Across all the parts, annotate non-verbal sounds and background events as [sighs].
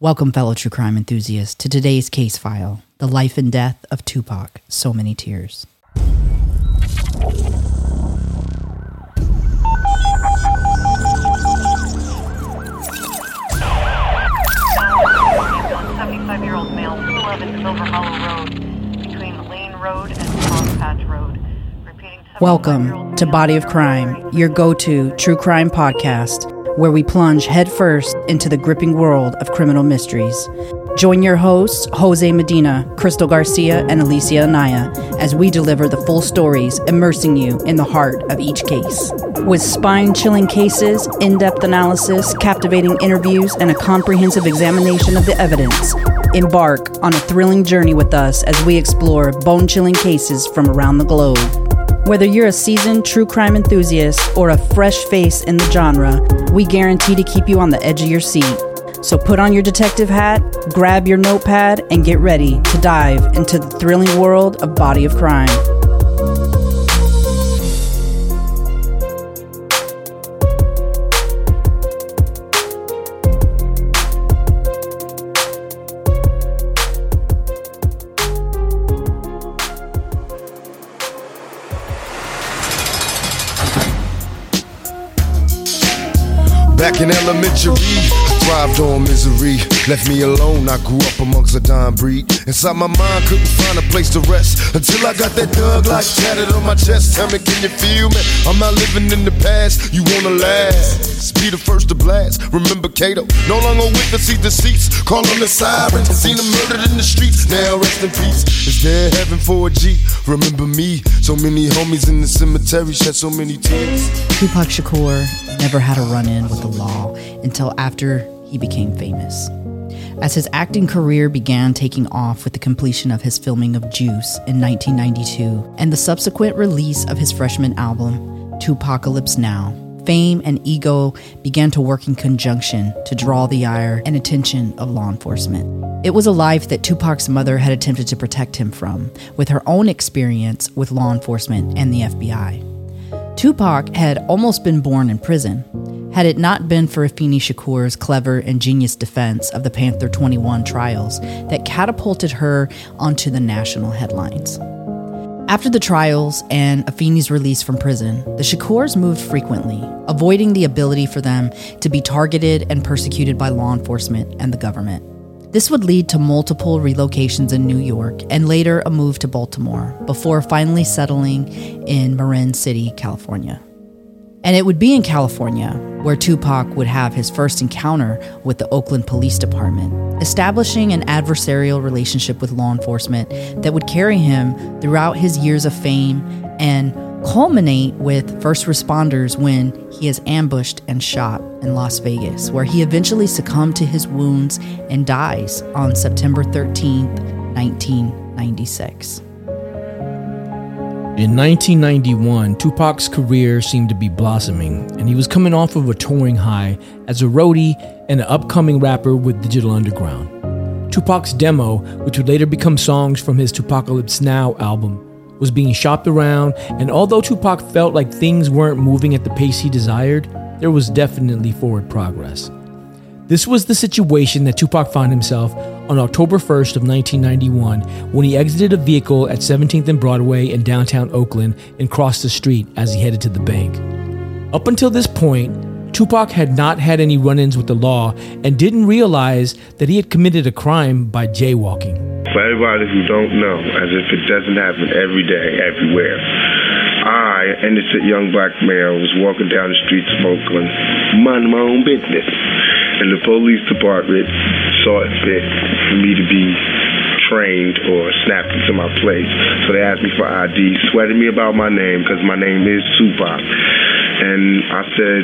Welcome, fellow true crime enthusiasts, to today's case file The Life and Death of Tupac So Many Tears. Seventy-five-year-old male, 211 Silver Hollow Road, between Lane Road and Cross Road. Repeating. Welcome to Body of Crime, your go-to true crime podcast where we plunge headfirst into the gripping world of criminal mysteries. Join your hosts, Jose Medina, Crystal Garcia, and Alicia Anaya, as we deliver the full stories, immersing you in the heart of each case. With spine chilling cases, in depth analysis, captivating interviews, and a comprehensive examination of the evidence, embark on a thrilling journey with us as we explore bone chilling cases from around the globe. Whether you're a seasoned true crime enthusiast or a fresh face in the genre, we guarantee to keep you on the edge of your seat. So put on your detective hat, grab your notepad, and get ready to dive into the thrilling world of Body of Crime. Elementary, I thrived on misery. Left me alone, I grew up amongst a dying breed. Inside my mind, couldn't find a place to rest until I got that thug life tatted on my chest. Tell me, can you feel me? I'm not living in the past, you wanna last. Be the first to blast. Remember Kato, no longer with us, see deceits. Call on the sirens, seen him murdered in the streets. Now rest in peace. Is there heaven for a G? Remember me, so many homies in the cemetery shed so many tears. Tupac Shakur never had a run in with the law until after he became famous. As his acting career began taking off with the completion of his filming of Juice in 1992 and the subsequent release of his freshman album, To 2Pacalypse Now, fame and ego began to work in conjunction to draw the ire and attention of law enforcement. It was a life that Tupac's mother had attempted to protect him from, with her own experience with law enforcement and the FBI. Tupac had almost been born in prison. Had it not been for Afeni Shakur's clever and genius defense of the Panther 21 trials that catapulted her onto the national headlines. After the trials and Afeni's release from prison, the Shakurs moved frequently, avoiding the ability for them to be targeted and persecuted by law enforcement and the government. This would lead to multiple relocations in New York and later a move to Baltimore before finally settling in Marin City, California. And it would be in California where Tupac would have his first encounter with the Oakland Police Department, establishing an adversarial relationship with law enforcement that would carry him throughout his years of fame and culminate with first responders when he is ambushed and shot in Las Vegas, where he eventually succumbed to his wounds and dies on September 13, 1996. In 1991, Tupac's career seemed to be blossoming, and he was coming off of a touring high as a roadie and an upcoming rapper with Digital Underground. Tupac's demo, which would later become songs from his 2Pacalypse Now album, was being shopped around, and although Tupac felt like things weren't moving at the pace he desired, there was definitely forward progress. This was the situation that Tupac found himself on October 1st of 1991 when he exited a vehicle at 17th and Broadway in downtown Oakland and crossed the street as he headed to the bank. Up until this point, Tupac had not had any run-ins with the law and didn't realize that he had committed a crime by jaywalking. For everybody who don't know, as if it doesn't happen every day, everywhere, I, innocent young black male, was walking down the streets of Oakland, minding my own business. And the police department saw it fit for me to be trained or snapped into my place. So they asked me for ID, sweated me about my name because my name is Tupac. And I said,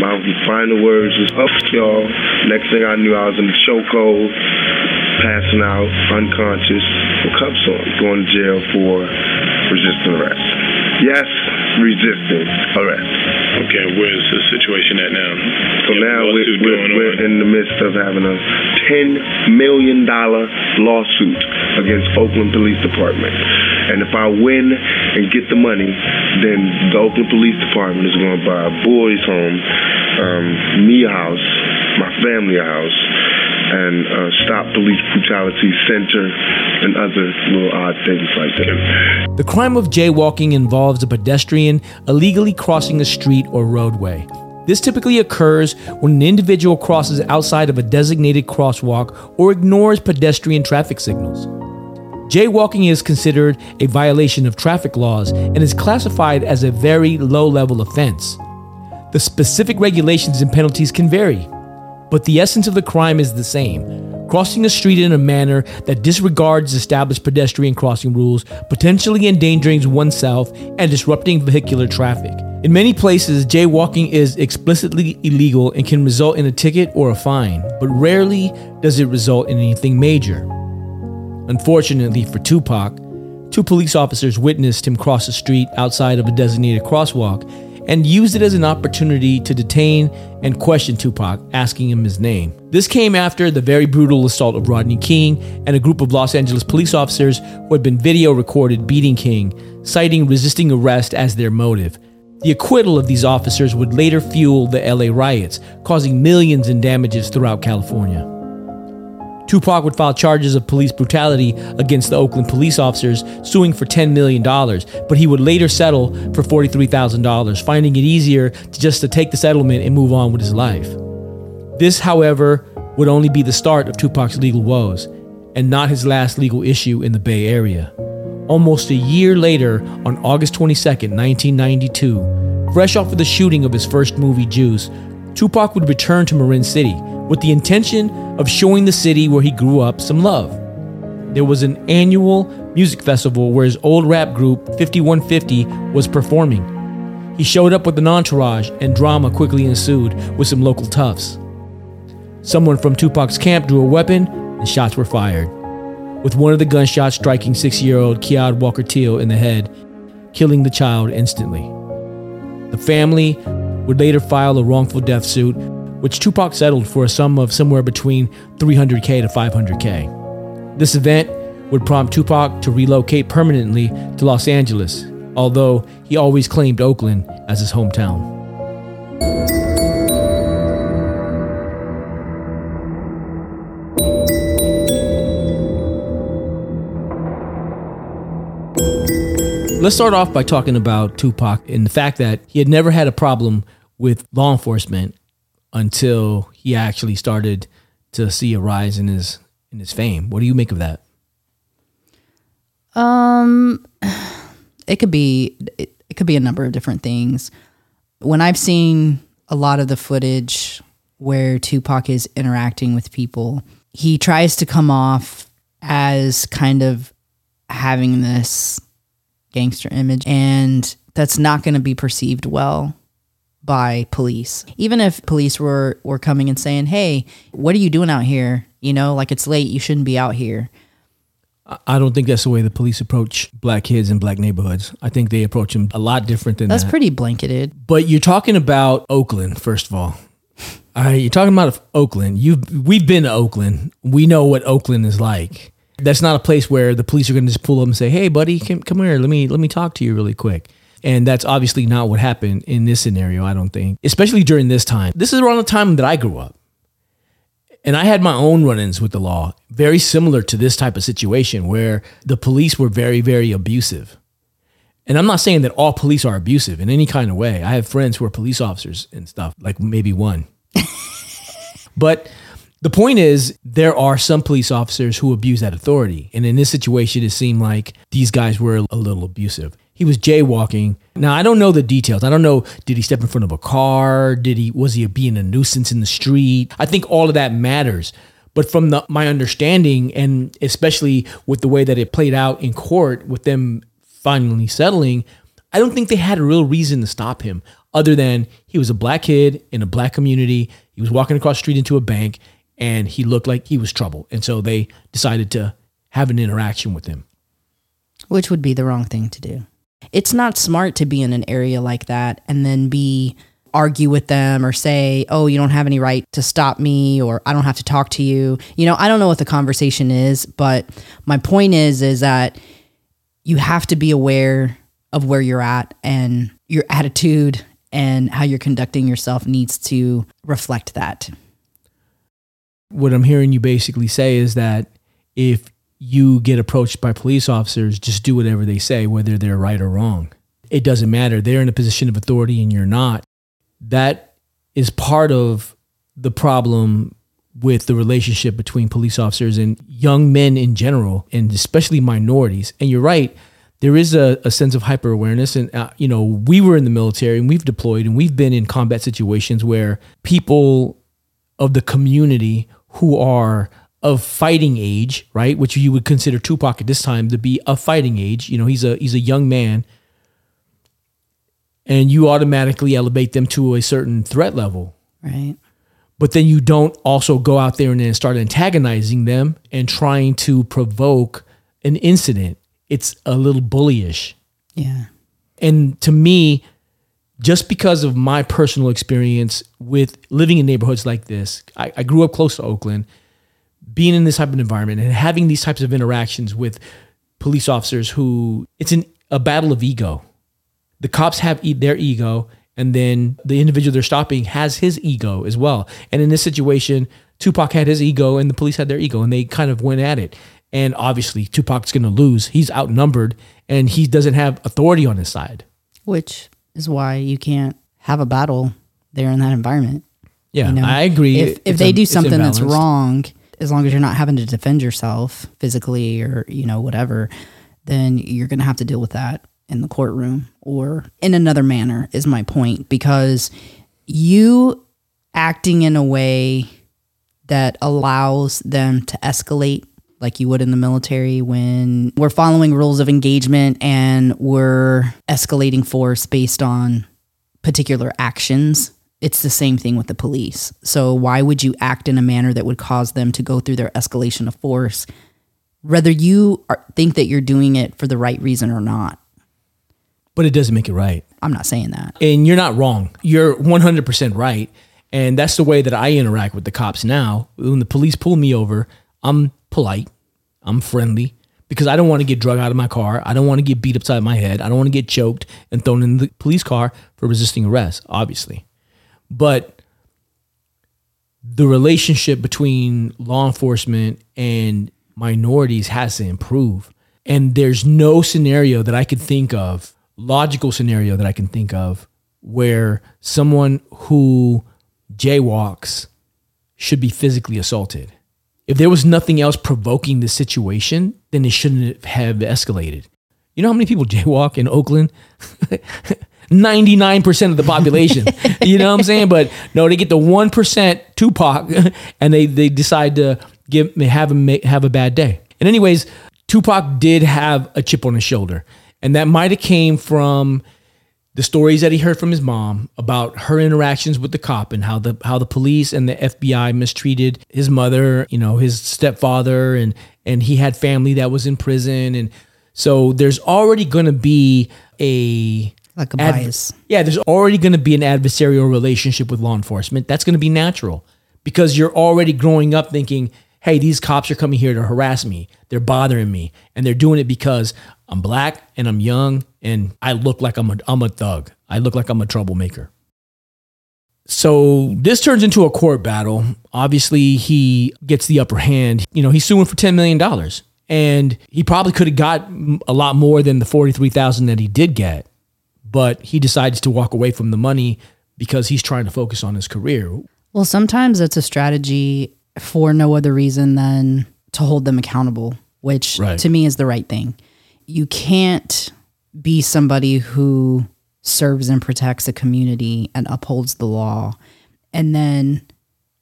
my final words was, up, y'all. Next thing I knew, I was in the chokehold, passing out, unconscious, with cuffs on, going to jail for resisting arrest. Yes, resisting arrest. Okay, where's the situation at now? So Yeah, now we're, we're, we're in the midst of having a $10 million lawsuit against Oakland Police Department. And if I win and get the money, then the Oakland Police Department is going to buy a boys' home, um, me a house, my family a house, and uh, Stop Police Brutality Center and other little odd things like that. The crime of jaywalking involves a pedestrian illegally crossing a street or roadway. This typically occurs when an individual crosses outside of a designated crosswalk or ignores pedestrian traffic signals. Jaywalking is considered a violation of traffic laws and is classified as a very low level offense. The specific regulations and penalties can vary, but the essence of the crime is the same crossing a street in a manner that disregards established pedestrian crossing rules, potentially endangering oneself and disrupting vehicular traffic. In many places, jaywalking is explicitly illegal and can result in a ticket or a fine, but rarely does it result in anything major. Unfortunately for Tupac, two police officers witnessed him cross the street outside of a designated crosswalk and used it as an opportunity to detain and question Tupac, asking him his name. This came after the very brutal assault of Rodney King and a group of Los Angeles police officers who had been video recorded beating King, citing resisting arrest as their motive. The acquittal of these officers would later fuel the LA riots, causing millions in damages throughout California. Tupac would file charges of police brutality against the Oakland police officers, suing for $10 million, but he would later settle for $43,000, finding it easier to just to take the settlement and move on with his life. This, however, would only be the start of Tupac's legal woes, and not his last legal issue in the Bay Area. Almost a year later, on August 22, 1992, fresh off of the shooting of his first movie, Juice, Tupac would return to Marin City with the intention of showing the city where he grew up some love. There was an annual music festival where his old rap group 5150 was performing. He showed up with an entourage, and drama quickly ensued with some local toughs. Someone from Tupac's camp drew a weapon, and shots were fired, with one of the gunshots striking six year old Qa'id Walker Teal in the head, killing the child instantly. The family would later file a wrongful death suit which Tupac settled for a sum of somewhere between 300K to 500K. This event would prompt Tupac to relocate permanently to Los Angeles, although he always claimed Oakland as his hometown. Let's start off by talking about Tupac and the fact that he had never had a problem with law enforcement until he actually started to see a rise in his in his fame. What do you make of that? Um, [sighs] it could be it, it could be a number of different things. When I've seen a lot of the footage where Tupac is interacting with people, he tries to come off as kind of having this gangster image, and that's not going to be perceived well by police. Even if police were were coming and saying, "Hey, what are you doing out here? You know, like it's late, you shouldn't be out here." I don't think that's the way the police approach black kids in black neighborhoods. I think they approach them a lot different than That's that. pretty blanketed. But you're talking about Oakland, first of all. All right, you're talking about Oakland. You've we've been to Oakland. We know what Oakland is like. That's not a place where the police are going to just pull up and say, "Hey, buddy, come, come here. Let me let me talk to you really quick." And that's obviously not what happened in this scenario, I don't think, especially during this time. This is around the time that I grew up. And I had my own run ins with the law, very similar to this type of situation where the police were very, very abusive. And I'm not saying that all police are abusive in any kind of way. I have friends who are police officers and stuff, like maybe one. [laughs] but the point is, there are some police officers who abuse that authority. And in this situation, it seemed like these guys were a little abusive. He was jaywalking. Now, I don't know the details. I don't know, did he step in front of a car? Did he, was he being a nuisance in the street? I think all of that matters. But from the, my understanding, and especially with the way that it played out in court, with them finally settling, I don't think they had a real reason to stop him other than he was a black kid in a black community. He was walking across the street into a bank and he looked like he was trouble. And so they decided to have an interaction with him. Which would be the wrong thing to do. It's not smart to be in an area like that and then be argue with them or say, "Oh, you don't have any right to stop me or I don't have to talk to you." You know, I don't know what the conversation is, but my point is is that you have to be aware of where you're at and your attitude and how you're conducting yourself needs to reflect that. What I'm hearing you basically say is that if you get approached by police officers, just do whatever they say, whether they're right or wrong. It doesn't matter. They're in a position of authority and you're not. That is part of the problem with the relationship between police officers and young men in general, and especially minorities. And you're right, there is a, a sense of hyper awareness. And, uh, you know, we were in the military and we've deployed and we've been in combat situations where people of the community who are of fighting age, right, which you would consider Tupac at this time to be a fighting age. You know, he's a he's a young man, and you automatically elevate them to a certain threat level. Right. But then you don't also go out there and then start antagonizing them and trying to provoke an incident. It's a little bullyish. Yeah. And to me, just because of my personal experience with living in neighborhoods like this, I, I grew up close to Oakland, being in this type of environment and having these types of interactions with police officers who it's an, a battle of ego. The cops have e- their ego, and then the individual they're stopping has his ego as well. And in this situation, Tupac had his ego, and the police had their ego, and they kind of went at it. And obviously, Tupac's going to lose. He's outnumbered, and he doesn't have authority on his side. Which is why you can't have a battle there in that environment. Yeah, You know, I agree. If, if they do something that's wrong, as long as you're not having to defend yourself physically or you know whatever, then you're going to have to deal with that in the courtroom or in another manner. Is my point because you acting in a way that allows them to escalate like you would in the military when we're following rules of engagement and we're escalating force based on particular actions. It's the same thing with the police. So, why would you act in a manner that would cause them to go through their escalation of force, whether you are, think that you're doing it for the right reason or not? but it doesn't make it right. I'm not saying that. and you're not wrong. You're 100% right. And that's the way that I interact with the cops now. When the police pull me over, I'm polite, I'm friendly because I don't want to get drug out of my car. I don't want to get beat upside my head. I don't want to get choked and thrown in the police car for resisting arrest, obviously. But the relationship between law enforcement and minorities has to improve. And there's no scenario that I could think of, logical scenario that I can think of, where someone who jaywalks should be physically assaulted. If there was nothing else provoking the situation, then it shouldn't have escalated. You know how many people [laughs] jaywalk in Oakland? [laughs] 99% of the population. [laughs] you know what I'm saying? But no, they get the 1% Tupac and they, they decide to give have ma- have a bad day. And anyways, Tupac did have a chip on his shoulder. And that might have came from the stories that he heard from his mom about her interactions with the cop and how the how the police and the FBI mistreated his mother, you know, his stepfather and and he had family that was in prison and so there's already going to be a Like a adver- bias. yeah, there's already going to be an adversarial relationship with law enforcement. That's going to be natural because you're already growing up thinking, hey, these cops are coming here to harass me. They're bothering me. And they're doing it because I'm black and I'm young and I look like I'm a, I'm a thug. I look like I'm a troublemaker. So this turns into a court battle. Obviously, he gets the upper hand. You know, he's suing for $10 million. And he probably could have got a lot more than the 43000 that he did get but he decides to walk away from the money because he's trying to focus on his career. Well, sometimes it's a strategy for no other reason than to hold them accountable, which Right. to me is the right thing. You can't be somebody who serves and protects a community and upholds the law and then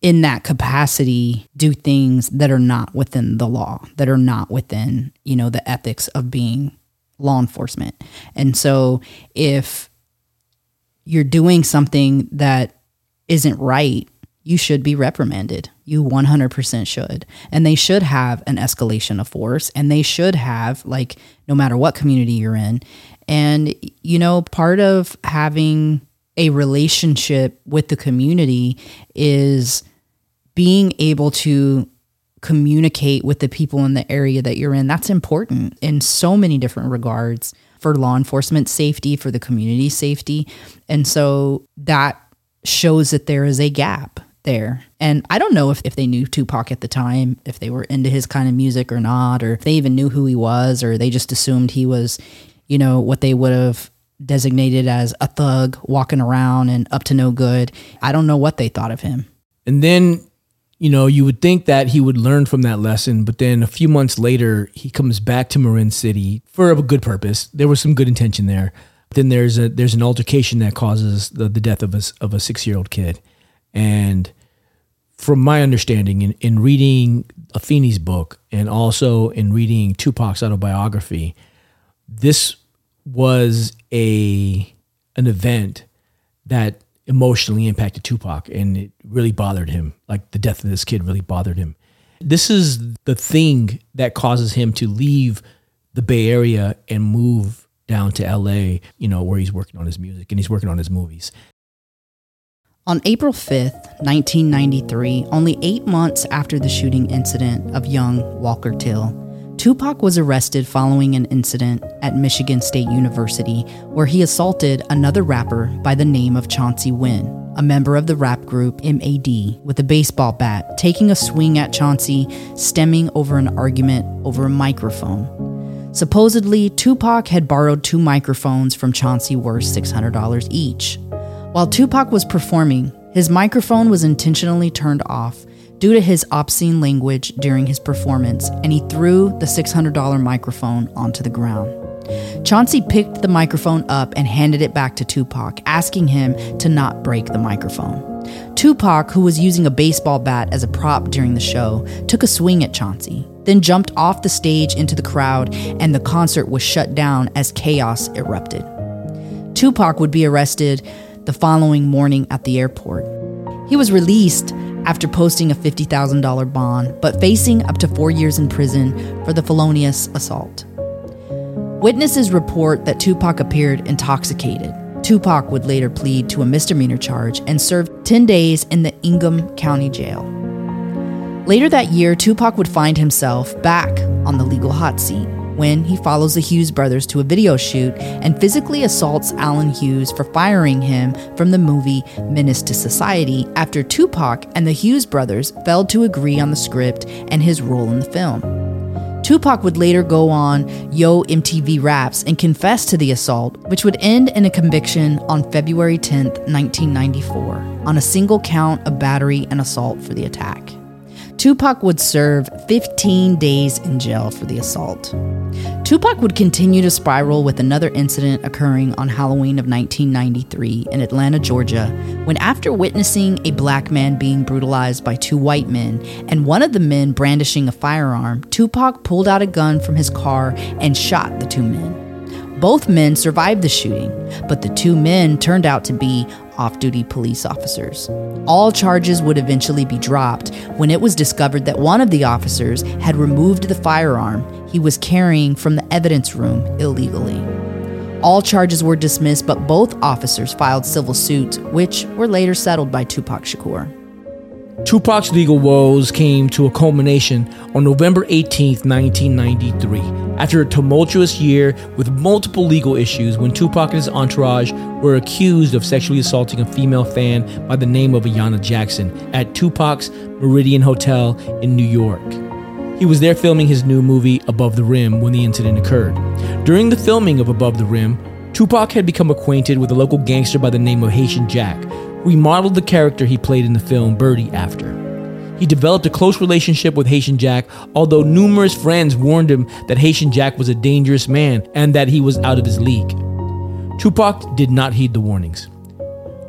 in that capacity do things that are not within the law, that are not within, you know, the ethics of being law enforcement. And so if you're doing something that isn't right, you should be reprimanded. You 100% should. And they should have an escalation of force and they should have, like, no matter what community you're in. And, you know, part of having a relationship with the community is being able to communicate with the people in the area that you're in. That's important in so many different regards for law enforcement safety, for the community safety. And so that shows that there is a gap there. And I don't know if, if they knew Tupac at the time, if they were into his kind of music or not, or if they even knew who he was, or they just assumed he was, you know, what they would have designated as a thug walking around and up to no good. I don't know what they thought of him. And then, you know, you would think that he would learn from that lesson, but then a few months later, he comes back to Marin City for a good purpose. There was some good intention there. Then there's a there's an altercation that causes the, the death of a, of a six year old kid, and from my understanding, in, in reading Afeni's book and also in reading Tupac's autobiography, this was a an event that emotionally impacted Tupac and it really bothered him. Like the death of this kid really bothered him. This is the thing that causes him to leave the Bay Area and move down to LA, you know, where he's working on his music and he's working on his movies. On April 5th, 1993, only eight months after the shooting incident of young Walker Till, Tupac was arrested following an incident at Michigan State University where he assaulted another rapper by the name of Chauncey Wynn, a member of the rap group MAD, with a baseball bat, taking a swing at Chauncey, stemming over an argument over a microphone. Supposedly, Tupac had borrowed two microphones from Chauncey worth $600 each. While Tupac was performing, his microphone was intentionally turned off due to his obscene language during his performance, and he threw the $600 microphone onto the ground. Chauncey picked the microphone up and handed it back to Tupac, asking him to not break the microphone. Tupac, who was using a baseball bat as a prop during the show, took a swing at Chauncey, then jumped off the stage into the crowd, and the concert was shut down as chaos erupted. Tupac would be arrested the following morning at the airport. He was released after posting a $50,000 bond, but facing up to four years in prison for the felonious assault. Witnesses report that Tupac appeared intoxicated. Tupac would later plead to a misdemeanor charge and serve 10 days in the Ingham County Jail. Later that year, Tupac would find himself back on the legal hot seat when he follows the Hughes brothers to a video shoot and physically assaults Allen Hughes for firing him from the movie Menace to Society after Tupac and the Hughes brothers failed to agree on the script and his role in the film. Tupac would later go on Yo MTV Raps and confess to the assault, which would end in a conviction on February 10, 1994, on a single count of battery and assault for the attack. Tupac would serve 15 days in jail for the assault. Tupac would continue to spiral with another incident occurring on Halloween of 1993 in Atlanta, Georgia, when after witnessing a black man being brutalized by two white men and one of the men brandishing a firearm, Tupac pulled out a gun from his car and shot the two men. Both men survived the shooting, but the two men turned out to be off duty police officers. All charges would eventually be dropped when it was discovered that one of the officers had removed the firearm he was carrying from the evidence room illegally. All charges were dismissed, but both officers filed civil suits, which were later settled by Tupac Shakur. Tupac's legal woes came to a culmination on November 18, 1993, after a tumultuous year with multiple legal issues when Tupac and his entourage were accused of sexually assaulting a female fan by the name of Ayanna Jackson at Tupac's Meridien Hotel in New York. He was there filming his new movie Above the Rim when the incident occurred. During the filming of Above the Rim, Tupac had become acquainted with a local gangster by the name of Haitian Jack, we modeled the character he played in the film Birdie after. He developed a close relationship with Haitian Jack, although numerous friends warned him that Haitian Jack was a dangerous man and that he was out of his league. Tupac did not heed the warnings.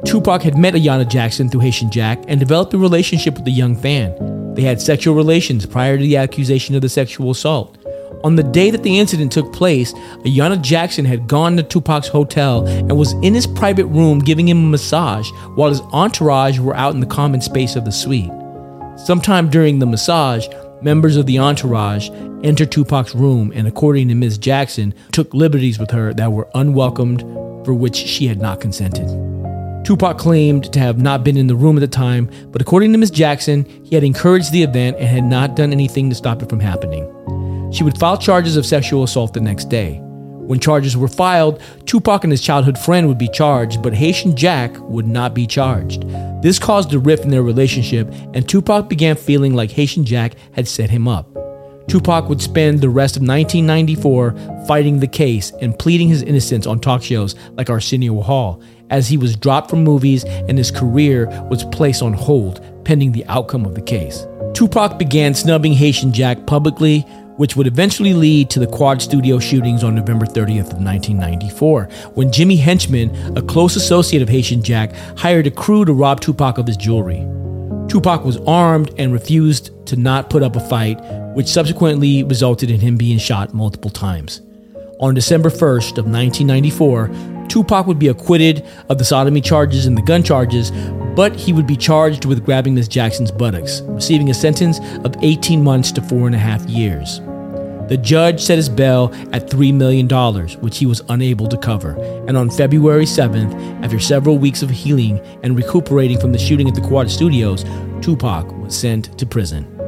Tupac had met Ayanna Jackson through Haitian Jack and developed a relationship with the young fan. They had sexual relations prior to the accusation of the sexual assault. On the day that the incident took place, Ayanna Jackson had gone to Tupac's hotel and was in his private room giving him a massage while his entourage were out in the common space of the suite. Sometime during the massage, members of the entourage entered Tupac's room and, according to Ms. Jackson, took liberties with her that were unwelcomed for which she had not consented. Tupac claimed to have not been in the room at the time, but according to Ms. Jackson, he had encouraged the event and had not done anything to stop it from happening. She would file charges of sexual assault the next day. When charges were filed, Tupac and his childhood friend would be charged, but Haitian Jack would not be charged. This caused a rift in their relationship, and Tupac began feeling like Haitian Jack had set him up. Tupac would spend the rest of 1994 fighting the case and pleading his innocence on talk shows like Arsenio Hall, as he was dropped from movies and his career was placed on hold pending the outcome of the case. Tupac began snubbing Haitian Jack publicly, which would eventually lead to the Quad Studio shootings on November 30th of 1994, when Jimmy Henchman, a close associate of Haitian Jack, hired a crew to rob Tupac of his jewelry. Tupac was armed and refused to not put up a fight, which subsequently resulted in him being shot multiple times. On December 1st of 1994, Tupac would be acquitted of the sodomy charges and the gun charges, but he would be charged with grabbing Miss Jackson's buttocks, receiving a sentence of 18 months to four and a half years. The judge set his bail at $3 million, which he was unable to cover. And on February 7th, after several weeks of healing and recuperating from the shooting at the Quad Studios, Tupac was sent to prison.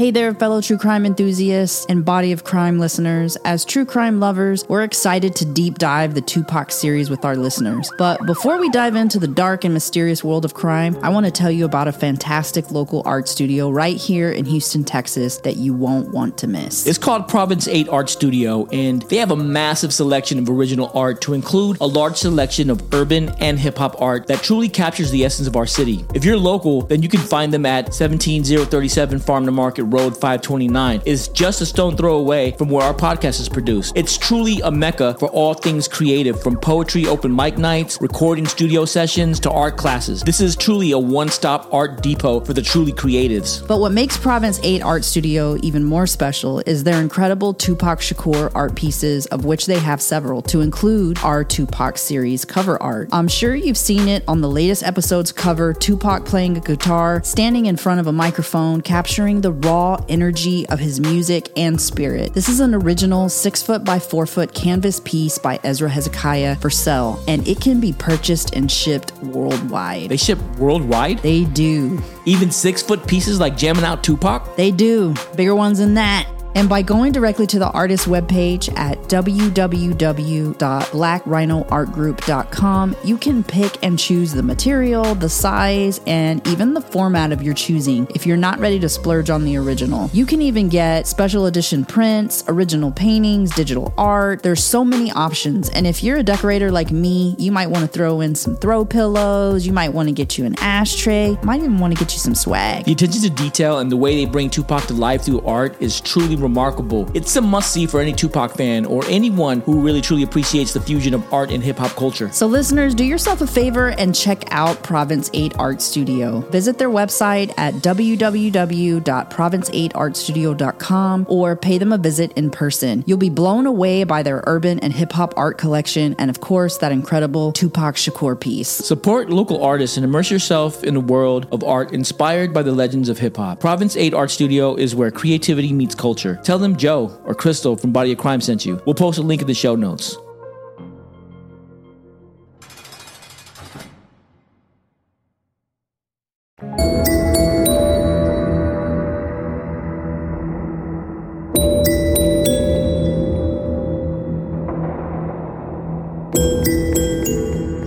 Hey there, fellow true crime enthusiasts and body of crime listeners. As true crime lovers, we're excited to deep dive the Tupac series with our listeners. But before we dive into the dark and mysterious world of crime, I want to tell you about a fantastic local art studio right here in Houston, Texas that you won't want to miss. It's called Province 8 Art Studio, and they have a massive selection of original art to include a large selection of urban and hip hop art that truly captures the essence of our city. If you're local, then you can find them at 17037 Farm to Market Road 529 is just a stone throw away from where our podcast is produced. It's truly a mecca for all things creative, from poetry open mic nights, recording studio sessions, to art classes. This is truly a one stop art depot for the truly creatives. But what makes Province 8 Art Studio even more special is their incredible Tupac Shakur art pieces, of which they have several, to include our Tupac series cover art. I'm sure you've seen it on the latest episode's cover Tupac playing a guitar, standing in front of a microphone, capturing the raw energy of his music and spirit. This is an original six foot by four foot canvas piece by Ezra Hezekiah for sale, and it can be purchased and shipped worldwide. They ship worldwide? They do. Even six foot pieces like jamming out Tupac? They do. Bigger ones than that. And by going directly to the artist's webpage at www.blacrhinoartgroup.com, you can pick and choose the material, the size, and even the format of your choosing if you're not ready to splurge on the original. You can even get special edition prints, original paintings, digital art. There's so many options. And if you're a decorator like me, you might want to throw in some throw pillows, you might want to get you an ashtray, might even want to get you some swag. The attention to detail and the way they bring Tupac to life through art is truly remarkable. It's a must see for any Tupac fan or anyone who really truly appreciates the fusion of art and hip hop culture. So, listeners, do yourself a favor and check out Province 8 Art Studio. Visit their website at www.province8artstudio.com or pay them a visit in person. You'll be blown away by their urban and hip hop art collection and, of course, that incredible Tupac Shakur piece. Support local artists and immerse yourself in a world of art inspired by the legends of hip hop. Province 8 Art Studio is where creativity meets culture. Tell them Joe or Crystal from Body of Crime sent you. We'll post a link in the show notes.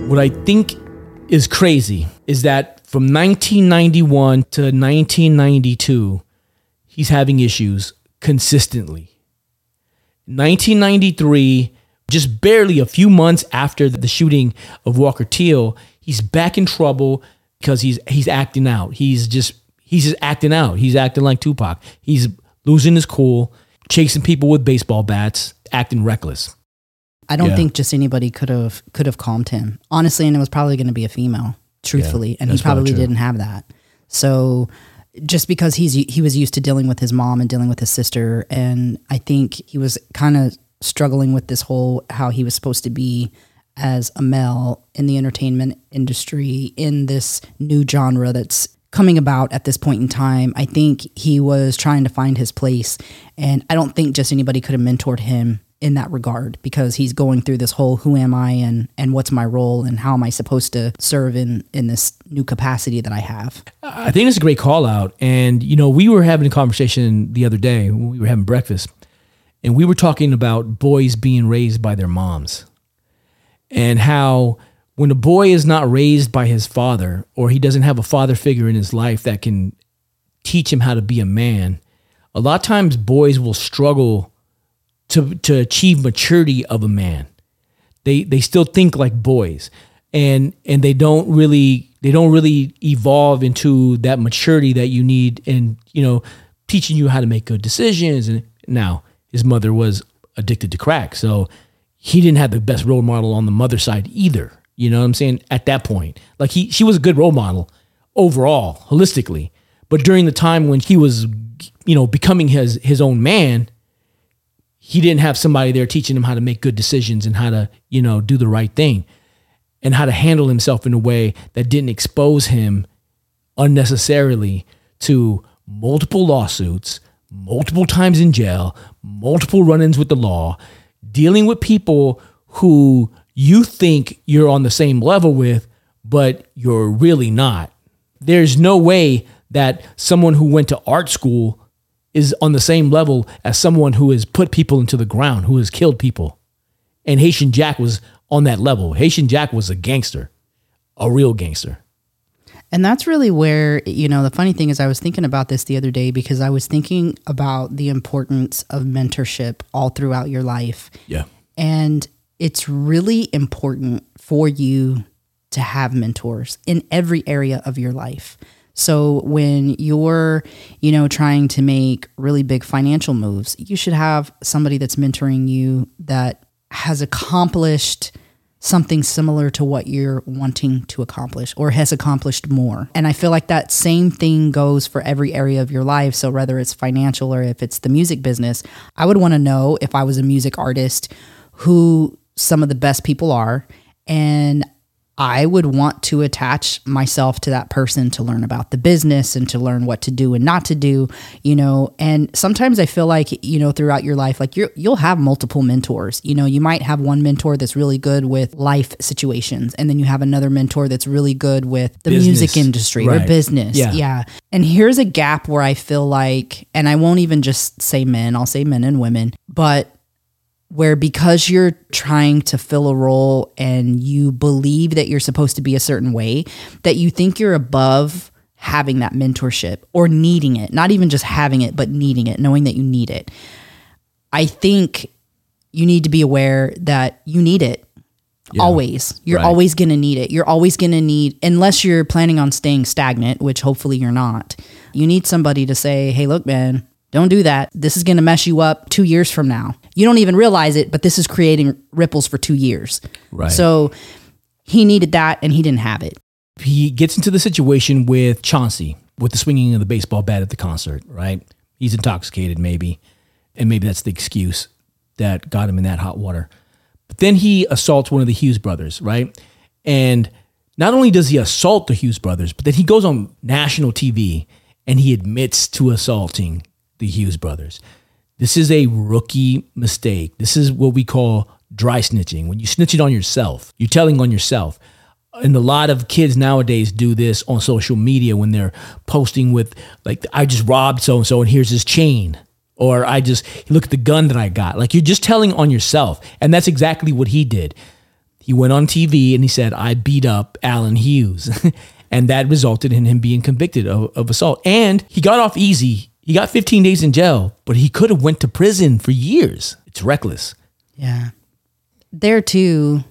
What I think is crazy is that from 1991 to 1992, he's having issues consistently. 1993, just barely a few months after the shooting of Walker Teal, he's back in trouble because he's he's acting out. He's just he's just acting out. He's acting like Tupac. He's losing his cool, chasing people with baseball bats, acting reckless. I don't Yeah. think just anybody could have could have calmed him. Honestly, and it was probably going to be a female, truthfully, and he probably didn't have that. So just because he's he was used to dealing with his mom and dealing with his sister and I think he was kind of struggling with this whole how he was supposed to be as a male in the entertainment industry in this new genre that's coming about at this point in time. I think he was trying to find his place and I don't think just anybody could have mentored him in that regard because he's going through this whole who am I and and what's my role and how am I supposed to serve in in this new capacity that I have. I think it's a great call out. And, you know, we were having a conversation the other day when we were having breakfast. and we were talking about boys being raised by their moms and how when a boy is not raised by his father or he doesn't have a father figure in his life that can teach him how to be a man, a lot of times boys will struggle to to achieve maturity of a man. They they still think like boys and and they don't really they don't really evolve into that maturity that you need in, you know, teaching you how to make good decisions and now his mother was addicted to crack. So he didn't have the best role model on the mother side either. You know what I'm saying? At that point, like he, she was a good role model overall, holistically. But during the time when he was, you know, becoming his his own man, he didn't have somebody there teaching him how to make good decisions and how to, you know, do the right thing and how to handle himself in a way that didn't expose him unnecessarily to multiple lawsuits, multiple times in jail, multiple run-ins with the law, dealing with people who you think you're on the same level with, but you're really not. There's no way that someone who went to art school is on the same level as someone who has put people into the ground, who has killed people. And Haitian Jack was on that level. Haitian Jack was a gangster, a real gangster. And that's really where, you know, the funny thing is, I was thinking about this the other day because I was thinking about the importance of mentorship all throughout your life. Yeah. And it's really important for you to have mentors in every area of your life. So when you're, you know, trying to make really big financial moves, you should have somebody that's mentoring you that has accomplished something similar to what you're wanting to accomplish or has accomplished more. And I feel like that same thing goes for every area of your life. So whether it's financial or if it's the music business, I would want to know if I was a music artist who some of the best people are and I would want to attach myself to that person to learn about the business and to learn what to do and not to do, you know. And sometimes I feel like, you know, throughout your life, like you you'll have multiple mentors. You know, you might have one mentor that's really good with life situations, and then you have another mentor that's really good with the Business. music industry or business. Yeah. yeah. And here's a gap where I feel like, and I won't even just say men, I'll say men and women, but where because you're trying to fill a role and you believe that you're supposed to be a certain way, that you think you're above having that mentorship or needing it, not even just having it, but needing it, knowing that you need it. I think you need to be aware that you need it. Always. You're Right. always going to need it. You're always going to need, unless you're planning on staying stagnant, which hopefully you're not, you need somebody to say, hey, look, man, don't do that. This is going to mess you up two years from now. You don't even realize it, but this is creating ripples for two years. Right. So he needed that and he didn't have it. he gets into the situation with Chauncey with the swinging of the baseball bat at the concert, right? He's intoxicated, maybe, and maybe that's the excuse that got him in that hot water. But then he assaults one of the Hughes brothers, right? And not only does he assault the Hughes brothers, but then he goes on national TV and he admits to assaulting the Hughes brothers. This is a rookie mistake. This is what we call dry snitching. When you snitch it on yourself, you're telling on yourself. And a lot of kids nowadays do this on social media when they're posting with, like, I just robbed so and so and here's his chain. Or I just look at the gun that I got. Like, you're just telling on yourself. And that's exactly what he did. He went on TV and he said, I beat up Allen Hughes. [laughs] and that resulted in him being convicted of, of assault. And he got off easy. He got 15 days in jail, but he could have went to prison for years. It's reckless. Yeah. There too,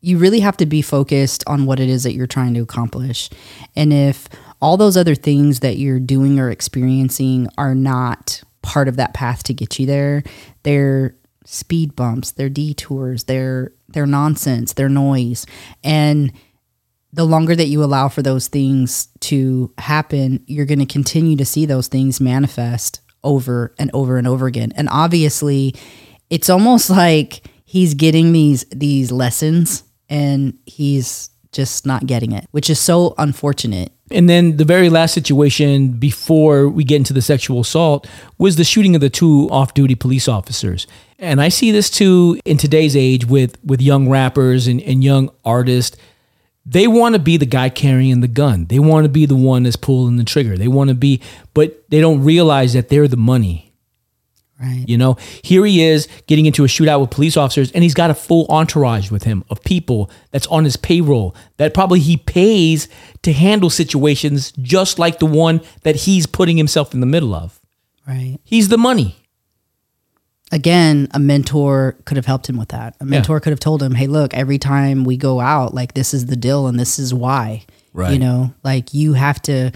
you really have to be focused on what it is that you're trying to accomplish. And if all those other things that you're doing or experiencing are not part of that path to get you there, they're speed bumps, they're detours, they're they're nonsense, they're noise. And the longer that you allow for those things to happen, you're going to continue to see those things manifest over and over and over again. And obviously, it's almost like he's getting these these lessons and he's just not getting it, which is so unfortunate. And then the very last situation before we get into the sexual assault was the shooting of the two off-duty police officers. And I see this too in today's age with with young rappers and, and young artists. They want to be the guy carrying the gun. They want to be the one that's pulling the trigger. They want to be, but they don't realize that they're the money. Right. You know, here he is getting into a shootout with police officers, and he's got a full entourage with him of people that's on his payroll that probably he pays to handle situations just like the one that he's putting himself in the middle of. Right. He's the money. Again, a mentor could have helped him with that. A mentor could have told him, "Hey, look, every time we go out, like this is the deal and this is why." Right. You know, like you have to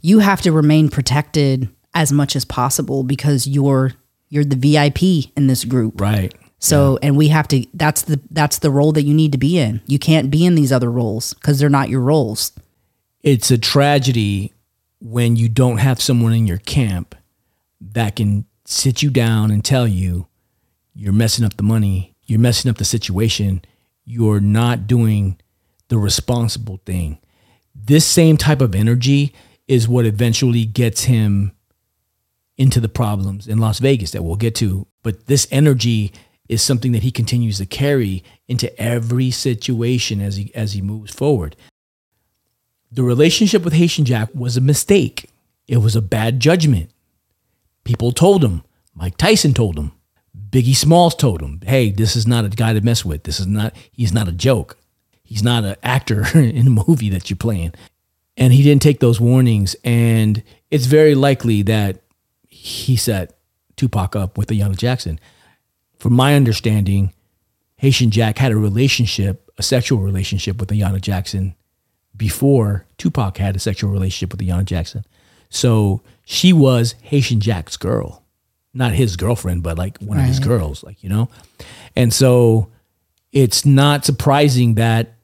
you have to remain protected as much as possible because you're you're the VIP in this group. Right. So, and we have to that's the that's the role that you need to be in. You can't be in these other roles because they're not your roles. It's a tragedy when you don't have someone in your camp that can sit you down and tell you you're messing up the money, you're messing up the situation, you're not doing the responsible thing. This same type of energy is what eventually gets him into the problems in Las Vegas that we'll get to. But this energy is something that he continues to carry into every situation as he as he moves forward. The relationship with Haitian Jack was a mistake. It was a bad judgment. People told him. Mike Tyson told him. Biggie Smalls told him, "Hey, this is not a guy to mess with. This is not. He's not a joke. He's not an actor [laughs] in a movie that you're playing." And he didn't take those warnings. And it's very likely that he set Tupac up with Ayanna Jackson. From my understanding, Haitian Jack had a relationship, a sexual relationship with Ayanna Jackson before Tupac had a sexual relationship with Ayanna Jackson. So she was Haitian Jack's girl, not his girlfriend, but like one of his girls, like, you know? And so it's not surprising that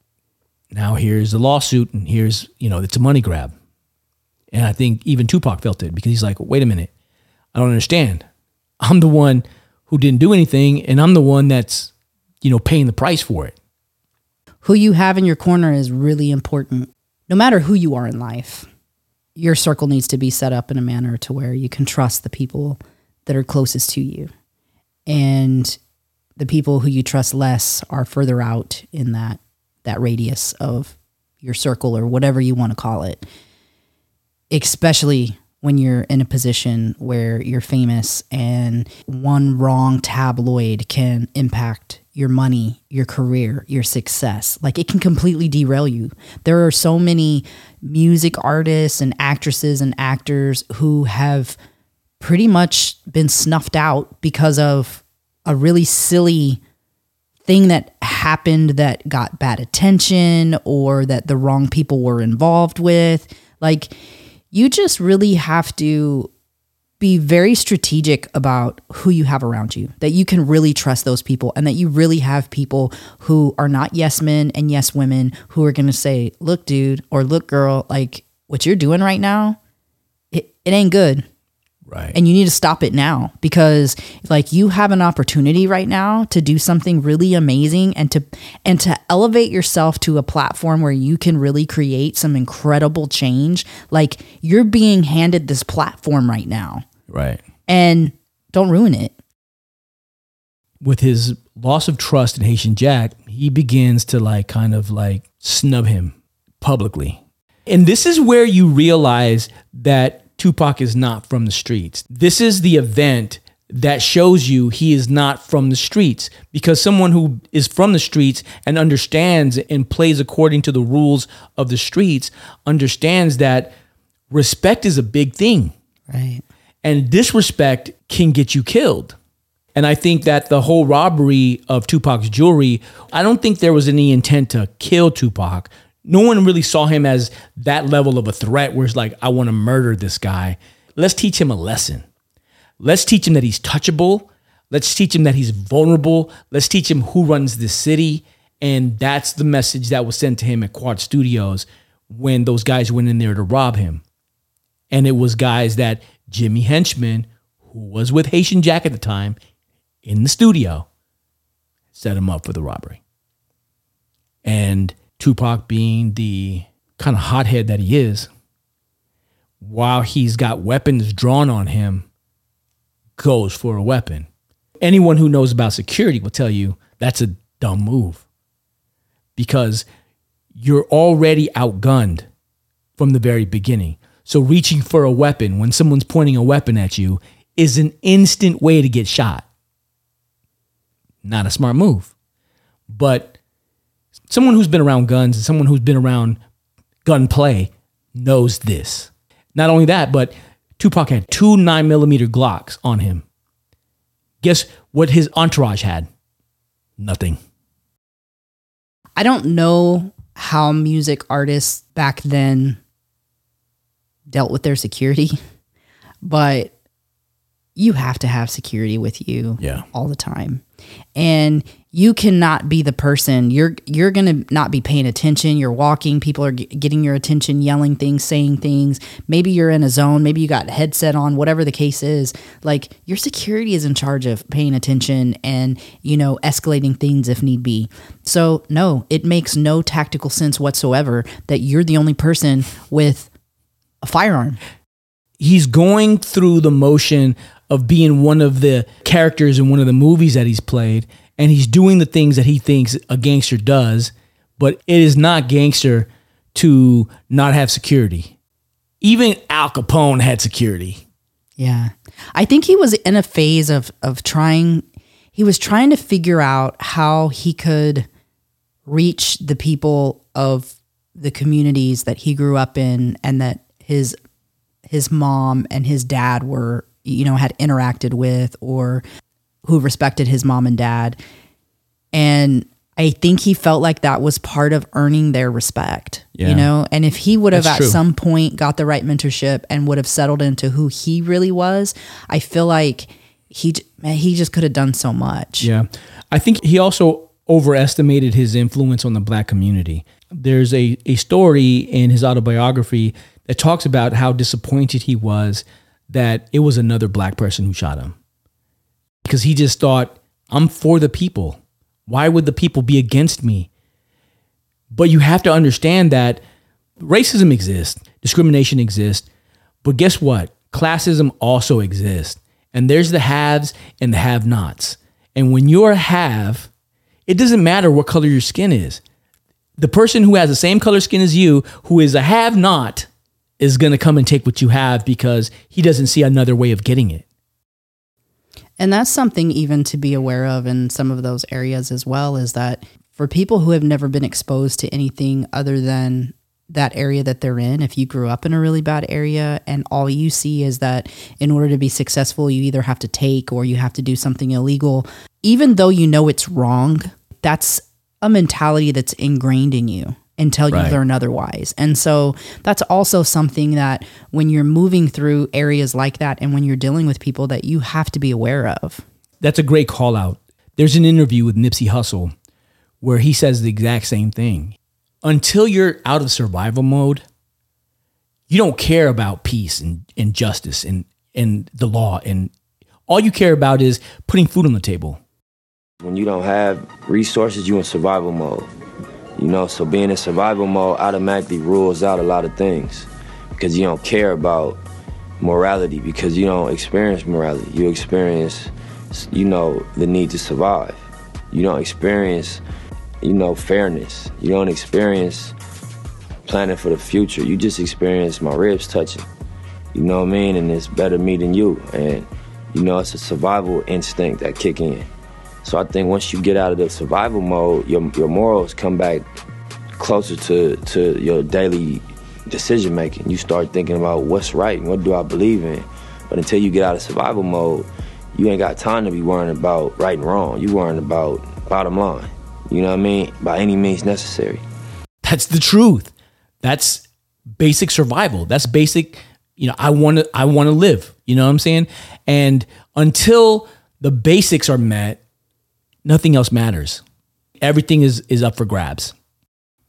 now here's a lawsuit and here's, you know, it's a money grab. And I think even Tupac felt it because he's like, wait a minute, I don't understand. I'm the one who didn't do anything and I'm the one that's, you know, paying the price for it. Who you have in your corner is really important. No matter who you are in life, your circle needs to be set up in a manner to where you can trust the people that are closest to you. And the people who you trust less are further out in that that radius of your circle or whatever you want to call it. Especially when you're in a position where you're famous and one wrong tabloid can impact your money, your career, your success. Like it can completely derail you. There are so many music artists and actresses and actors who have pretty much been snuffed out because of a really silly thing that happened that got bad attention or that the wrong people were involved with. Like, you just really have to be very strategic about who you have around you, that you can really trust those people, and that you really have people who are not yes men and yes women who are going to say, look, dude, or look, girl, like what you're doing right now, it, it ain't good Right. and you need to stop it now because like you have an opportunity right now to do something really amazing and to and to elevate yourself to a platform where you can really create some incredible change like you're being handed this platform right now right. and don't ruin it with his loss of trust in Haitian Jack, he begins to like kind of like snub him publicly. And this is where you realize that Tupac is not from the streets. This is the event that shows you he is not from the streets because someone who is from the streets and understands and plays according to the rules of the streets understands that respect is a big thing right and disrespect can get you killed. And I think that the whole robbery of Tupac's jewelry, I don't think there was any intent to kill Tupac. No one really saw him as that level of a threat where it's like, I want to murder this guy. Let's teach him a lesson. Let's teach him that he's touchable. Let's teach him that he's vulnerable. Let's teach him who runs this city. And that's the message that was sent to him at Quad Studios when those guys went in there to rob him. And it was guys that Jimmy Henchman, who was with Haitian Jack at the time, in the studio, set him up for the robbery. And Tupac, being the kind of hothead that he is, while he's got weapons drawn on him, goes for a weapon. Anyone who knows about security will tell you that's a dumb move because you're already outgunned from the very beginning. So reaching for a weapon when someone's pointing a weapon at you is an instant way to get shot. Not a smart move. But someone who's been around guns and someone who's been around gunplay knows this. Not only that, but Tupac had two nine millimeter Glocks on him. Guess what his entourage had? Nothing. I don't know how music artists back then dealt with their security, [laughs] but you have to have security with you Yeah. all the time. And you cannot be the person you're you're going to not be paying attention. You're walking, people are g- getting your attention, yelling things, saying things. Maybe you're in a zone, maybe you got a headset on, whatever the case is. Like your security is in charge of paying attention and, you know, escalating things if need be. So, no, it makes no tactical sense whatsoever that you're the only person with a firearm. he's going through the motion of being one of the characters in one of the movies that he's played and he's doing the things that he thinks a gangster does but it is not gangster to not have security even al capone had security Yeah. I think he was in a phase of of trying he was trying to figure out how he could reach the people of the communities that he grew up in and that his his mom and his dad were you know had interacted with or who respected his mom and dad and I think he felt like that was part of earning their respect, Yeah. you know. And if he would have That's at true. some point got the right mentorship and would have settled into who he really was, I feel like he man, he just could have done so much. Yeah. I think he also overestimated his influence on the black community. There's a, a story in his autobiography that talks about how disappointed he was that it was another black person who shot him. Because he just thought, I'm for the people. Why would the people be against me? But you have to understand that racism exists, discrimination exists, but guess what? Classism also exists. And there's the haves and the have nots. And when you're a have, it doesn't matter what color your skin is. The person who has the same color skin as you, who is a have not, is going to come and take what you have because he doesn't see another way of getting it. And that's something even to be aware of in some of those areas as well is that for people who have never been exposed to anything other than that area that they're in, if you grew up in a really bad area and all you see is that in order to be successful, you either have to take or you have to do something illegal, even though you know it's wrong, that's a mentality that's ingrained in you until you Right. learn otherwise. And so that's also something that when you're moving through areas like that and when you're dealing with people that you have to be aware of. That's a great call out. There's an interview with Nipsey Hussle where he says the exact same thing. Until you're out of survival mode, you don't care about peace and, and justice and, and the law. And all you care about is putting food on the table. When you don't have resources, you're in survival mode. You know, so being in survival mode automatically rules out a lot of things because you don't care about morality because you don't experience morality. You experience, you know, the need to survive. You don't experience, you know, fairness. You don't experience planning for the future. You just experience my ribs touching. You know what I mean? And it's better me than you. And, you know, it's a survival instinct that kick in. So I think once you get out of the survival mode, your, your morals come back closer to, to your daily decision making. You start thinking about what's right and what do I believe in. But until you get out of survival mode, you ain't got time to be worrying about right and wrong. You worrying about bottom line. You know what I mean? By any means necessary. That's the truth. That's basic survival. That's basic, you know, I want to I want to live, you know what I'm saying? And until the basics are met, nothing else matters. Everything is is up for grabs.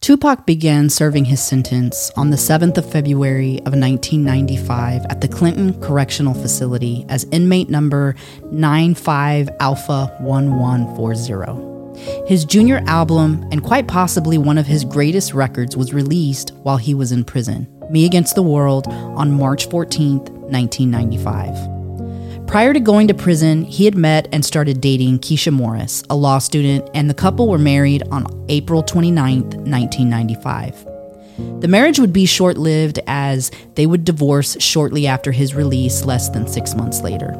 Tupac began serving his sentence on the 7th of February of 1995 at the Clinton Correctional Facility as inmate number 95 Alpha 1140. His junior album, and quite possibly one of his greatest records, was released while he was in prison, Me Against the World, on March 14th, 1995. Prior to going to prison, he had met and started dating Keisha Morris, a law student, and the couple were married on April 29, 1995. The marriage would be short lived as they would divorce shortly after his release, less than six months later.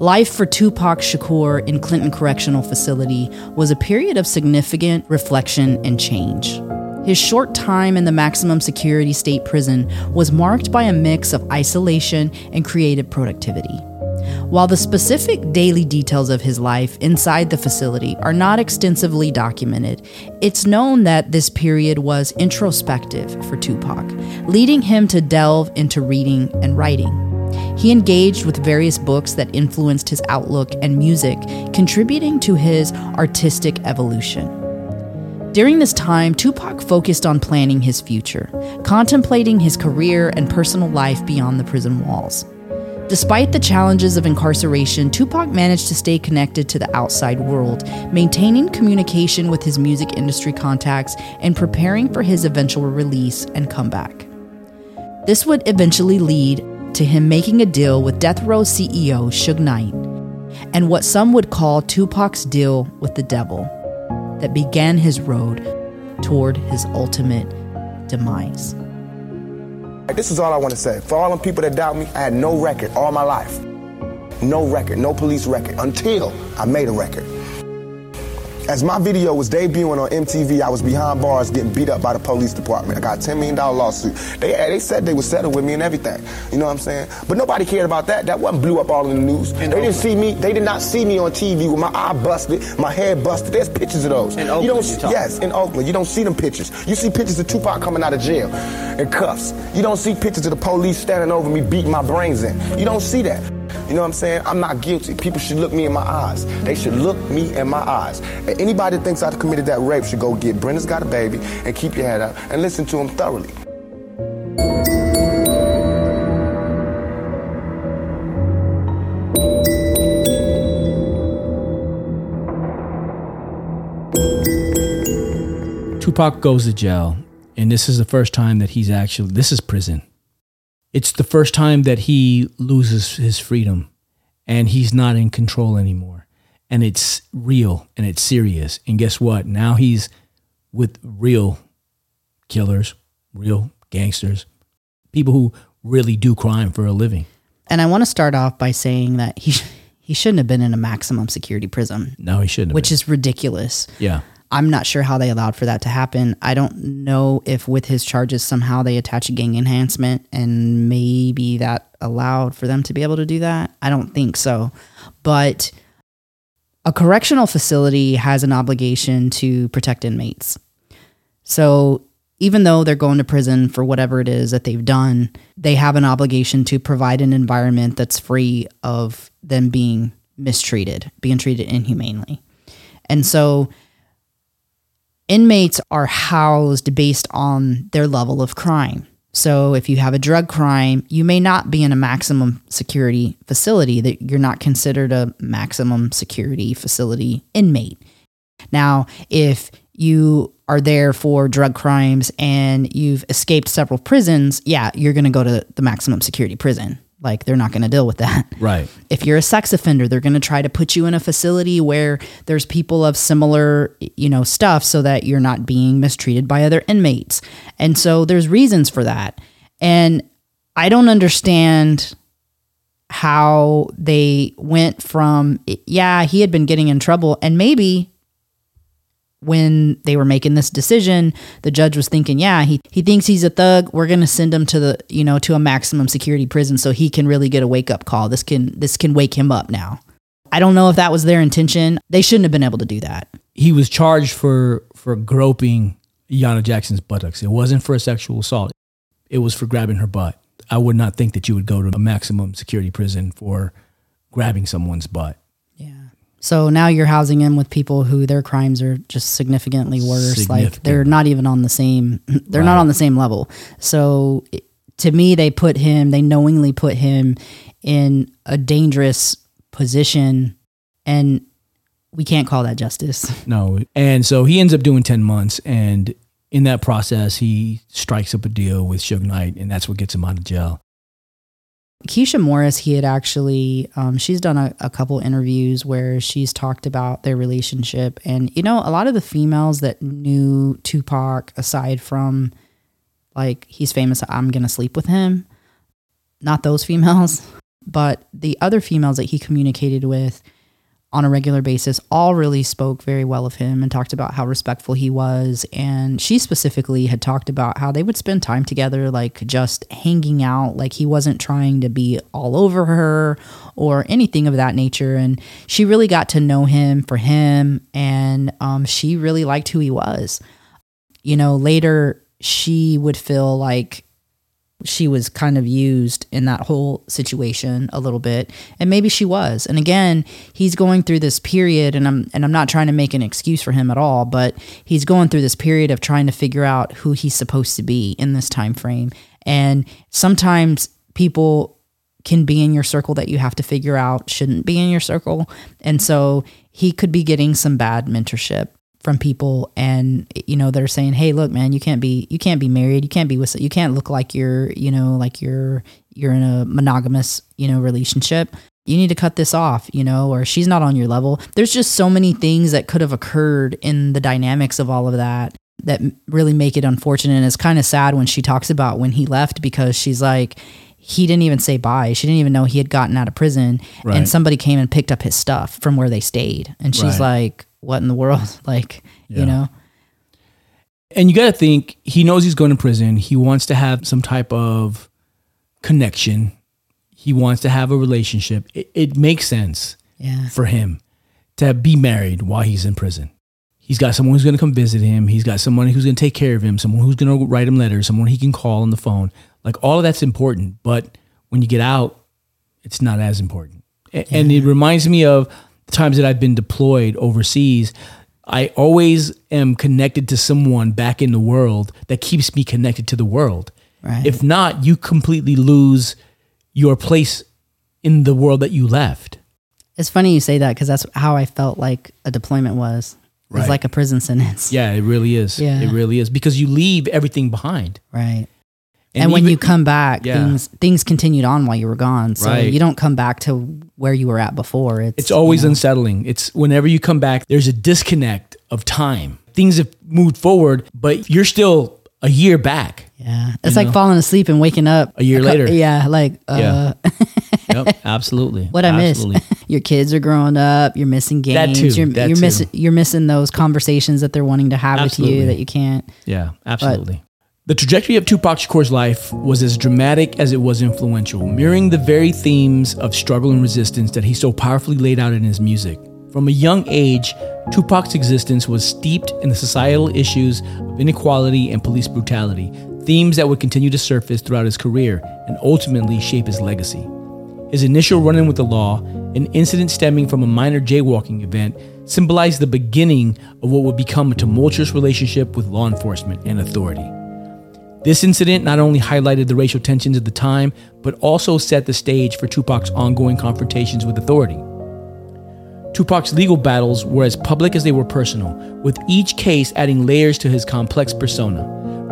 Life for Tupac Shakur in Clinton Correctional Facility was a period of significant reflection and change. His short time in the maximum security state prison was marked by a mix of isolation and creative productivity. While the specific daily details of his life inside the facility are not extensively documented, it's known that this period was introspective for Tupac, leading him to delve into reading and writing. He engaged with various books that influenced his outlook and music, contributing to his artistic evolution. During this time, Tupac focused on planning his future, contemplating his career and personal life beyond the prison walls. Despite the challenges of incarceration, Tupac managed to stay connected to the outside world, maintaining communication with his music industry contacts and preparing for his eventual release and comeback. This would eventually lead to him making a deal with Death Row CEO Suge Knight and what some would call Tupac's deal with the devil that began his road toward his ultimate demise. This is all I want to say. For all them people that doubt me, I had no record all my life. No record, no police record until I made a record. As my video was debuting on MTV, I was behind bars getting beat up by the police department. I got a $10 million lawsuit. They, eh, they said they would settle with me and everything. You know what I'm saying? But nobody cared about that. That wasn't blew up all in the news. they didn't see me. They did not see me on TV with my eye busted, my head busted. There's pictures of those. In Oakland, you don't, you yes, in Oakland. You don't see them pictures. You see pictures of Tupac coming out of jail in cuffs. You don't see pictures of the police standing over me beating my brains in. You don't see that. You know what I'm saying? I'm not guilty. People should look me in my eyes. They should look me in my eyes. And anybody that thinks I've committed that rape should go get Brenda's Got a Baby and keep your head up and listen to him thoroughly. Tupac goes to jail, and this is the first time that he's actually, this is prison. It's the first time that he loses his freedom and he's not in control anymore. And it's real and it's serious. And guess what? Now he's with real killers, real gangsters, people who really do crime for a living. And I want to start off by saying that he [laughs] he shouldn't have been in a maximum security prison. No, he shouldn't. Which been. is ridiculous. Yeah. I'm not sure how they allowed for that to happen. I don't know if with his charges somehow they attach a gang enhancement and maybe that allowed for them to be able to do that. I don't think so. But a correctional facility has an obligation to protect inmates. So even though they're going to prison for whatever it is that they've done, they have an obligation to provide an environment that's free of them being mistreated, being treated inhumanely. And so inmates are housed based on their level of crime. So if you have a drug crime, you may not be in a maximum security facility that you're not considered a maximum security facility inmate. Now, if you are there for drug crimes and you've escaped several prisons, yeah, you're going to go to the maximum security prison. Like they're not going to deal with that. [laughs] Right. If you're a sex offender, they're going to try to put you in a facility where there's people of similar, you know, stuff so that you're not being mistreated by other inmates. And so there's reasons for that. And I don't understand how they went from yeah, he had been getting in trouble and maybe when they were making this decision, the judge was thinking, yeah, he, he thinks he's a thug. We're going to send him to the, you know, to a maximum security prison so he can really get a wake up call. This can, this can wake him up now. I don't know if that was their intention. They shouldn't have been able to do that. He was charged for, for groping Ayanna Jackson's buttocks. It wasn't for a sexual assault. It was for grabbing her butt. I would not think that you would go to a maximum security prison for grabbing someone's butt. So now you're housing him with people who their crimes are just significantly worse. Significant. Like they're not even on the same. [clears throat] They're not on the same level. So to me, they put him. They knowingly put him in a dangerous position, and we can't call that justice. [laughs] No. And so he ends up doing ten months, and in that process, he strikes up a deal with Suge Knight, and that's what gets him out of jail. Keisha Morris, he had actually, um, she's done a, a, couple interviews where she's talked about their relationship. And, you know, a lot of the females that knew Tupac, aside from like he's famous. I'm gonna sleep with him. Not those females, [laughs] but the other females that he communicated with on a regular basis all really spoke very well of him and talked about how respectful he was. And she specifically had talked about how they would spend time together, like just hanging out. Like he wasn't trying to be all over her or anything of that nature. And she really got to know him for him. And um, she really liked who he was. You know, later she would feel like she was kind of used in that whole situation a little bit and maybe she was. And again he's going through this period and I'm and I'm not trying to make an excuse for him at all but he's going through this period of trying to figure out who he's supposed to be in this time frame. And sometimes people can be in your circle that you have to figure out shouldn't be in your circle. And so he could be getting some bad mentorship from people and you know they're saying hey look man you can't be you can't be married you can't be with you can't look like you're you know like you're you're in a monogamous you know relationship you need to cut this off you know or she's not on your level there's just so many things that could have occurred in the dynamics of all of that that really make it unfortunate and it's kind of sad when she talks about when he left because she's like he didn't even say bye. She didn't even know he had gotten out of prison. Right. And somebody came and picked up his stuff from where they stayed. And she's Right. like, what in the world? [laughs] Like, Yeah. you know? And you got to think he knows he's going to prison. He wants to have some type of connection. He wants to have a relationship. It, it makes sense Yeah. for him to be married while he's in prison. He's got someone who's going to come visit him. He's got someone who's going to take care of him, someone who's going to write him letters, someone he can call on the phone. Like all of that's important. But when you get out, it's not as important. A- And it reminds me of the times that I've been deployed overseas. I always am connected to someone back in the world that keeps me connected to the world. Right. If not, you completely lose your place in the world that you left. It's funny you say that because that's how I felt like a deployment was. It was like a prison sentence. Yeah, it really is. Yeah. It really is because you leave everything behind. Right. And, when even- you come back, Yeah. things things continued on while you were gone. So Right. you don't come back to where you were at before. It's it's always you know, unsettling. It's whenever you come back, there's a disconnect of time. Things have moved forward, but you're still a year back. Yeah. It's like know? falling asleep and waking up A year cou- later. Yeah. Like, uh, Yeah. [laughs] Yep, absolutely. [laughs] what I absolutely. miss. [laughs] your kids are growing up. You're missing That games. too, You're, you're missing. You're missing those conversations that they're wanting to have with you that you can't. Yeah, absolutely. The trajectory of Tupac Shakur's life was as dramatic as it was influential, mirroring the very themes of struggle and resistance that he so powerfully laid out in his music. From a young age, Tupac's existence was steeped in the societal issues of inequality and police brutality, themes that would continue to surface throughout his career and ultimately shape his legacy. His initial run in with the law, an incident stemming from a minor jaywalking event, symbolized the beginning of what would become a tumultuous relationship with law enforcement and authority. This incident not only highlighted the racial tensions of the time, but also set the stage for Tupac's ongoing confrontations with authority. Tupac's legal battles were as public as they were personal, with each case adding layers to his complex persona.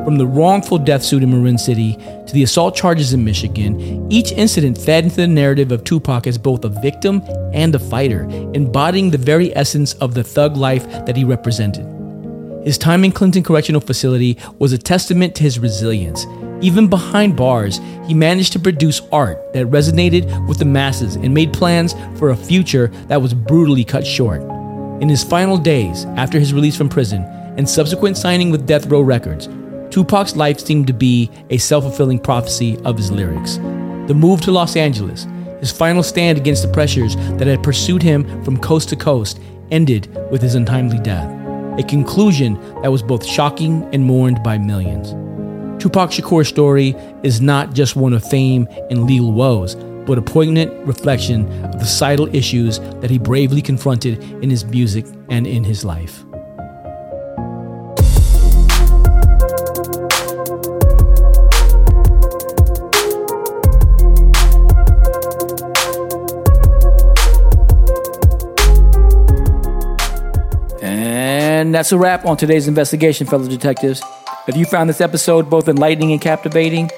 From the wrongful death suit in Marin City to the assault charges in Michigan, each incident fed into the narrative of Tupac as both a victim and a fighter, embodying the very essence of the thug life that he represented. His time in Clinton Correctional Facility was a testament to his resilience. Even behind bars, he managed to produce art that resonated with the masses and made plans for a future that was brutally cut short. In his final days, after his release from prison and subsequent signing with Death Row Records, Tupac's life seemed to be a self fulfilling prophecy of his lyrics. The move to Los Angeles, his final stand against the pressures that had pursued him from coast to coast, ended with his untimely death a conclusion that was both shocking and mourned by millions. Tupac Shakur's story is not just one of fame and legal woes, but a poignant reflection of the societal issues that he bravely confronted in his music and in his life. And that's a wrap on today's investigation, fellow detectives. If you found this episode both enlightening and captivating,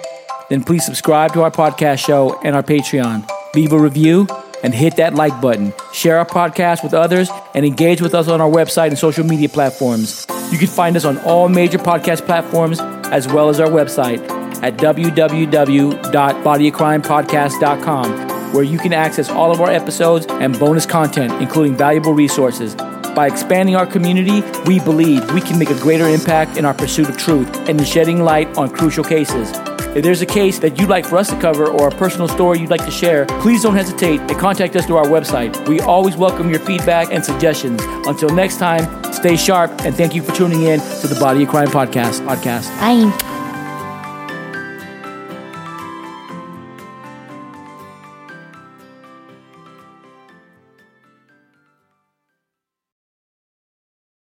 then please subscribe to our podcast show and our Patreon. Leave a review and hit that like button. Share our podcast with others and engage with us on our website and social media platforms. You can find us on all major podcast platforms as well as our website at www.bodyofcrimepodcast.com, where you can access all of our episodes and bonus content, including valuable resources. By expanding our community, we believe we can make a greater impact in our pursuit of truth and in shedding light on crucial cases. If there's a case that you'd like for us to cover or a personal story you'd like to share, please don't hesitate and contact us through our website. We always welcome your feedback and suggestions. Until next time, stay sharp and thank you for tuning in to the Body of Crime podcast. Podcast. Bye.